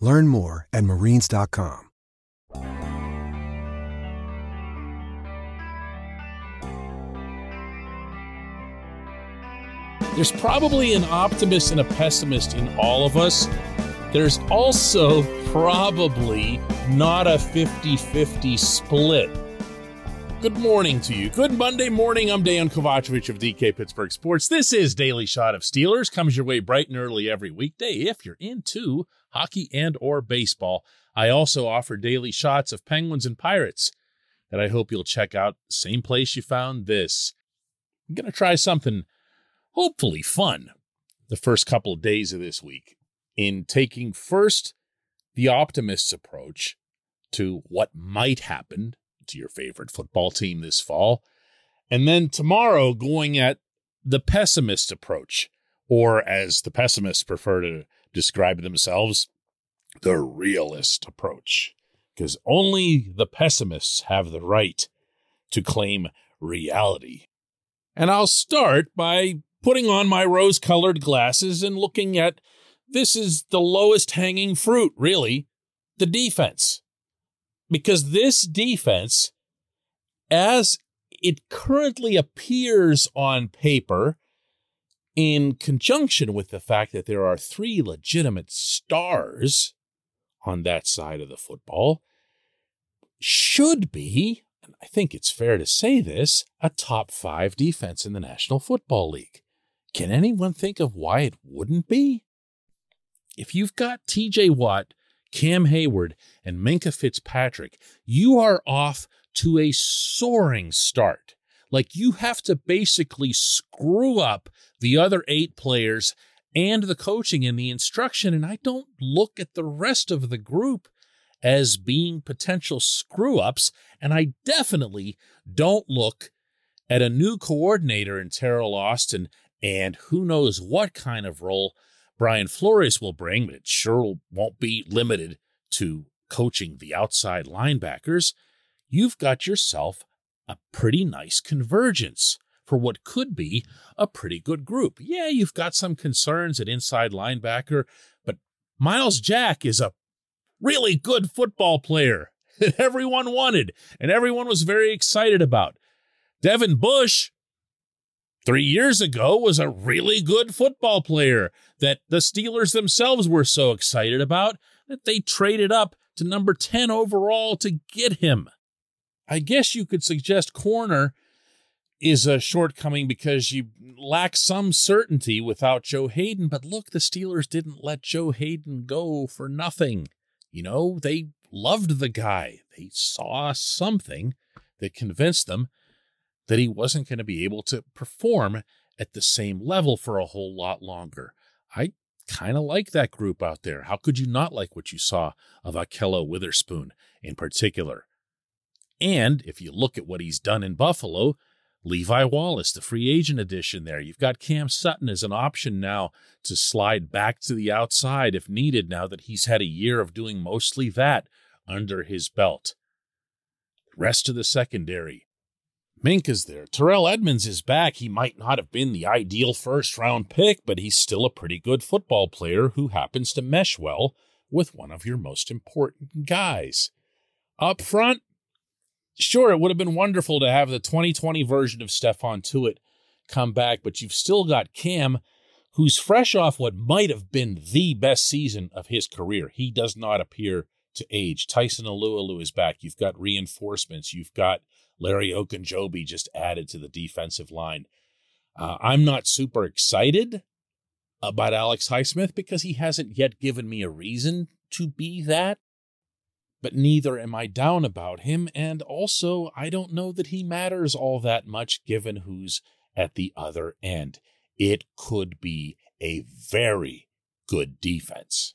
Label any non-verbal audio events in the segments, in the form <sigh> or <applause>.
Learn more at marines.com. There's probably an optimist and a pessimist in all of us. There's also probably not a 50 50 split. Good morning to you. Good Monday morning. I'm Dan Kovacevic of DK Pittsburgh Sports. This is Daily Shot of Steelers. Comes your way bright and early every weekday if you're into hockey and or baseball. I also offer daily shots of Penguins and Pirates that I hope you'll check out. Same place you found this. I'm going to try something hopefully fun the first couple of days of this week in taking first the optimist's approach to what might happen to your favorite football team this fall. And then tomorrow going at the pessimist approach, or as the pessimists prefer to describe themselves, the realist approach. Because only the pessimists have the right to claim reality. And I'll start by putting on my rose colored glasses and looking at this is the lowest hanging fruit, really the defense. Because this defense, as it currently appears on paper, in conjunction with the fact that there are three legitimate stars on that side of the football, should be, and I think it's fair to say this, a top five defense in the National Football League. Can anyone think of why it wouldn't be? If you've got TJ Watt, Cam Hayward, and Minkah Fitzpatrick, you are off to a soaring start. Like you have to basically screw up the other eight players and the coaching and the instruction. And I don't look at the rest of the group as being potential screw ups. And I definitely don't look at a new coordinator in Teryl Austin and who knows what kind of role Brian Flores will bring, but it sure won't be limited to coaching the outside linebackers. You've got yourself a pretty nice convergence for what could be a pretty good group. Yeah, you've got some concerns at inside linebacker, but Myles Jack is a really good football player <laughs> that everyone wanted and everyone was very excited about. Devin Bush three years ago was a really good football player that the Steelers themselves were so excited about that they traded up to number 10 overall to get him. I guess you could suggest corner is a shortcoming because you lack some certainty without Joe Haden. But look, the Steelers didn't let Joe Haden go for nothing. You know, they loved the guy. They saw something that convinced them that he wasn't going to be able to perform at the same level for a whole lot longer. I kind of like that group out there. How could you not like what you saw of Ahkello Witherspoon in particular? And if you look at what he's done in Buffalo, Levi Wallace, the free agent addition there. You've got Cam Sutton as an option now to slide back to the outside if needed now that he's had a year of doing mostly that under his belt. Rest of the secondary. Mink is there. Terrell Edmunds is back. He might not have been the ideal first round pick, but he's still a pretty good football player who happens to mesh well with one of your most important guys. Up front, sure, it would have been wonderful to have the 2020 version of Stephon Tuitt come back, but you've still got Cam, who's fresh off what might have been the best season of his career. He does not appear to age. Tyson Alualu is back. You've got reinforcements. You've got Larry Ogunjobi just added to the defensive line. Uh, I'm not super excited about Alex Highsmith because he hasn't yet given me a reason to be that. But neither am I down about him, and also I don't know that he matters all that much given who's at the other end. It could be a very good defense.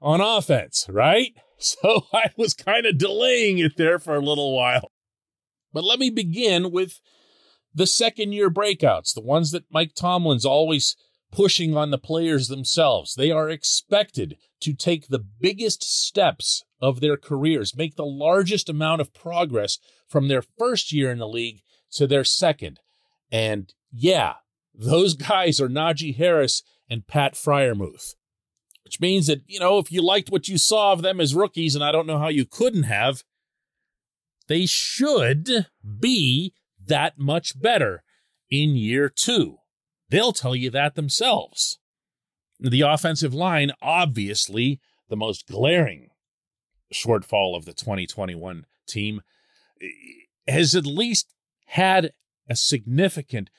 on offense, right? <laughs> So I was kind of delaying it there for a little while. But let me begin with the second year breakouts, the ones that Mike Tomlin's always pushing on the players themselves. They are expected to take the biggest steps of their careers, make the largest amount of progress from their first year in the league to their second. And yeah, those <laughs> guys are Najee Harris and Pat Freiermuth which means that, you know, if you liked what you saw of them as rookies, and I don't know how you couldn't have, they should be that much better in year two. They'll tell you that themselves. The offensive line, obviously, the most glaring shortfall of the 2021 team, eh, has at least had a significant,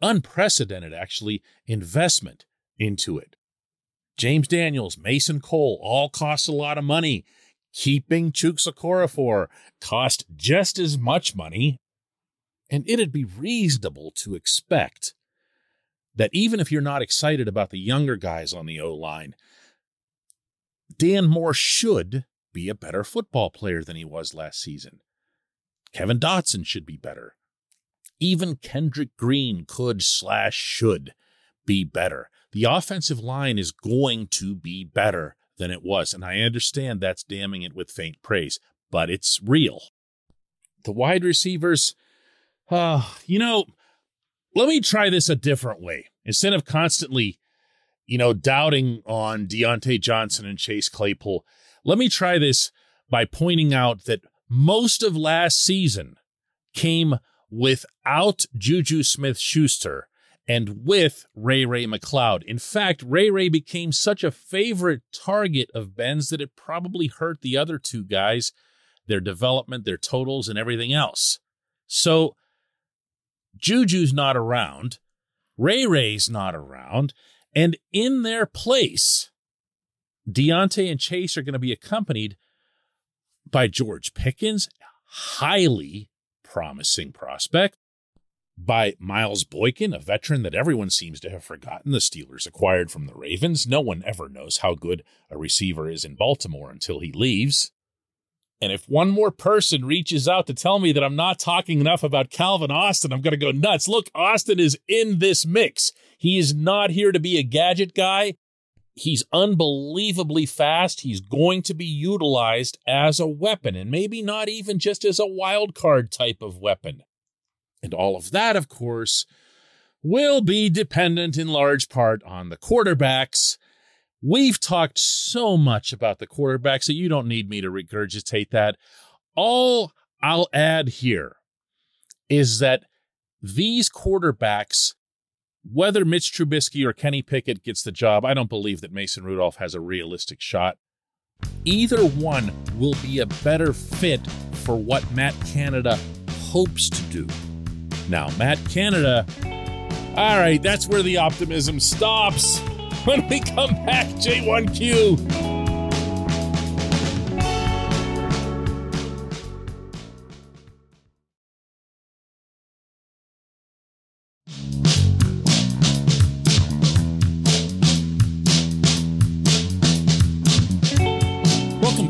unprecedented, actually, investment into it. James Daniels, Mason Cole all cost a lot of money. Keeping Chuks Okorafor cost just as much money. And it'd be reasonable to expect that even if you're not excited about the younger guys on the O line, Dan Moore should be a better football player than he was last season. Kevin Dotson should be better. Even Kendrick Green could slash should be better the offensive line is going to be better than it was. And I understand that's damning it with faint praise, but it's real. The wide receivers, uh, you know, let me try this a different way. Instead of constantly, you know, doubting on Diontae Johnson and Chase Claypool, let me try this by pointing out that most of last season came without Juju Smith Schuster and with Ray Ray McCloud. In fact, Ray Ray became such a favorite target of Ben's that it probably hurt the other two guys, their development, their totals, and everything else. So Juju's not around, Ray Ray's not around, and in their place, Diontae and Chase are going to be accompanied by George Pickens, highly promising prospect, by Miles Boykin, a veteran that everyone seems to have forgotten the Steelers acquired from the Ravens. No one ever knows how good a receiver is in Baltimore until he leaves. And if one more person reaches out to tell me that I'm not talking enough about Calvin Austin, I'm going to go nuts. Look, Austin is in this mix. He is not here to be a gadget guy. He's unbelievably fast. He's going to be utilized as a weapon and maybe not even just as a wild card type of weapon. And all of that, of course, will be dependent in large part on the quarterbacks. We've talked so much about the quarterbacks that you don't need me to regurgitate that. All I'll add here is that these quarterbacks, whether Mitch Trubisky or Kenny Pickett gets the job, I don't believe that Mason Rudolph has a realistic shot. Either one will be a better fit for what Matt Canada hopes to do. Now, Matt Canada, all right, that's where the optimism stops. <laughs> When we come back, J1Q.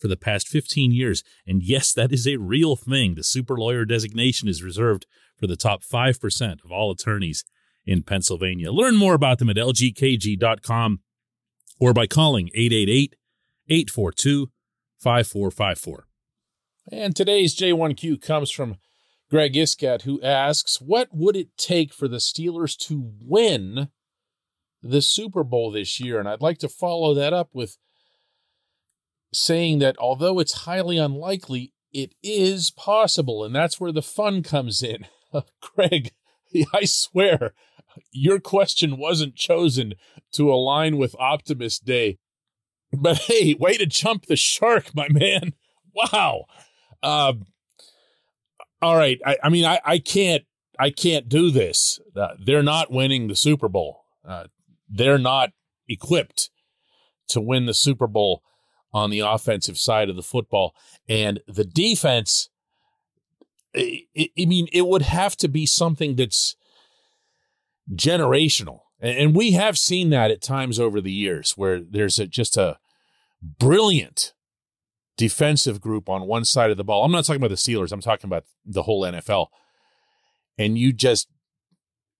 for the past 15 years. And yes, that is a real thing. The super lawyer designation is reserved for the top 5% of all attorneys in Pennsylvania. Learn more about them at lgkg.com or by calling 888 842 5454. And today's J1Q comes from Greg Iskat, who asks, What would it take for the Steelers to win the Super Bowl this year? And I'd like to follow that up with saying that although it's highly unlikely, it is possible. And that's where the fun comes in. <laughs> Craig, <laughs> I swear, your question wasn't chosen to align with Optimist Day. But hey, way to jump the shark, my man. Wow. Um, all right. I, I mean, I, I can't, I can't do this. Uh, they're not winning the Super Bowl. Uh, they're not equipped to win the Super Bowl on the offensive side of the football. And the defense, I, I mean, it would have to be something that's generational. And we have seen that at times over the years where there's a, just a brilliant defensive group on one side of the ball. I'm not talking about the Steelers, I'm talking about the whole NFL. And you just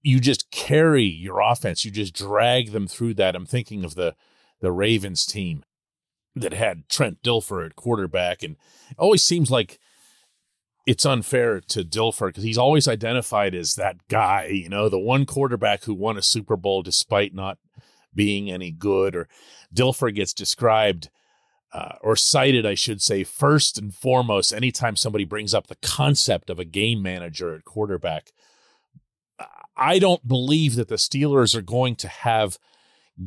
you just carry your offense. You just drag them through that. I'm thinking of the the Ravens team that had Trent Dilfer at quarterback and always seems like it's unfair to Dilfer because he's always identified as that guy, you know, the one quarterback who won a Super Bowl despite not being any good. Or Dilfer gets described uh, or cited, I should say, first and foremost, anytime somebody brings up the concept of a game manager at quarterback. I don't believe that the Steelers are going to have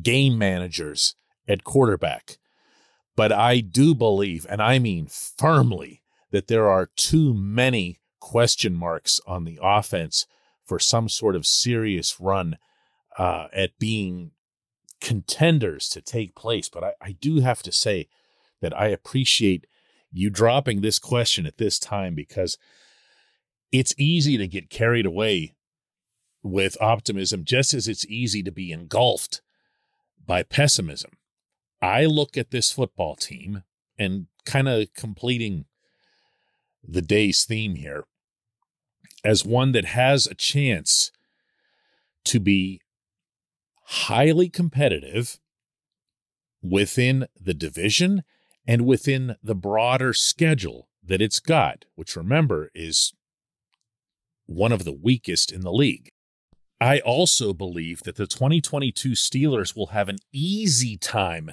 game managers at quarterback. But I do believe, and I mean firmly, that there are too many question marks on the offense for some sort of serious run uh, at being contenders to take place. But I, I do have to say that I appreciate you dropping this question at this time because it's easy to get carried away with optimism, just as it's easy to be engulfed by pessimism. I look at this football team and kind of completing the day's theme here as one that has a chance to be highly competitive within the division and within the broader schedule that it's got, which remember is one of the weakest in the league. I also believe that the 2022 Steelers will have an easy time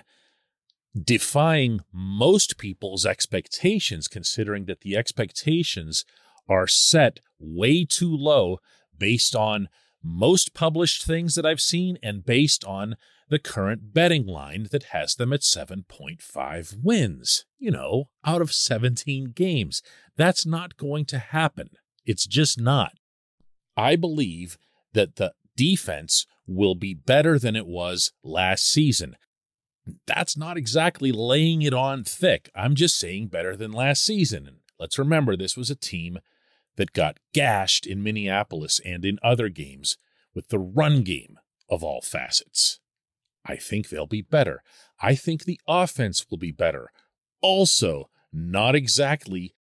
defying most people's expectations, considering that the expectations are set way too low based on most published things that I've seen and based on the current betting line that has them at 7.5 wins, you know, out of 17 games. That's not going to happen. It's just not. I believe that the defense will be better than it was last season that's not exactly laying it on thick. I'm just saying better than last season. And let's remember, this was a team that got gashed in Minneapolis and in other games with the run game of all facets. I think they'll be better. I think the offense will be better. Also, not exactly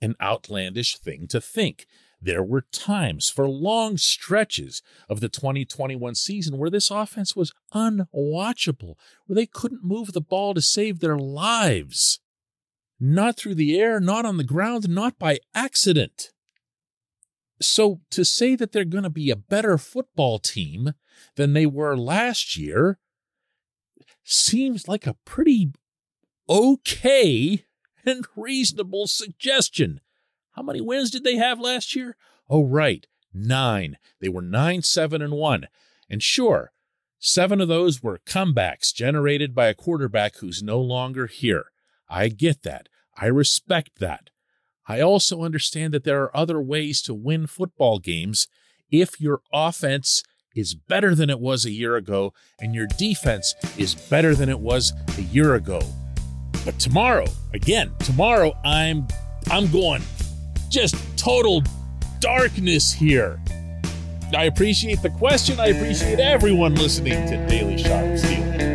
an outlandish thing to think. There were times for long stretches of the 2021 season where this offense was unwatchable, where they couldn't move the ball to save their lives. Not through the air, not on the ground, not by accident. So to say that they're going to be a better football team than they were last year seems like a pretty okay and reasonable suggestion. How many wins did they have last year? Oh, right, nine. They were nine, seven, and one. And sure, seven of those were comebacks generated by a quarterback who's no longer here. I get that. I respect that. I also understand that there are other ways to win football games if your offense is better than it was a year ago and your defense is better than it was a year ago. But tomorrow, again, tomorrow I'm I'm going just total darkness here. I appreciate the question. I appreciate everyone listening to Daily Shots.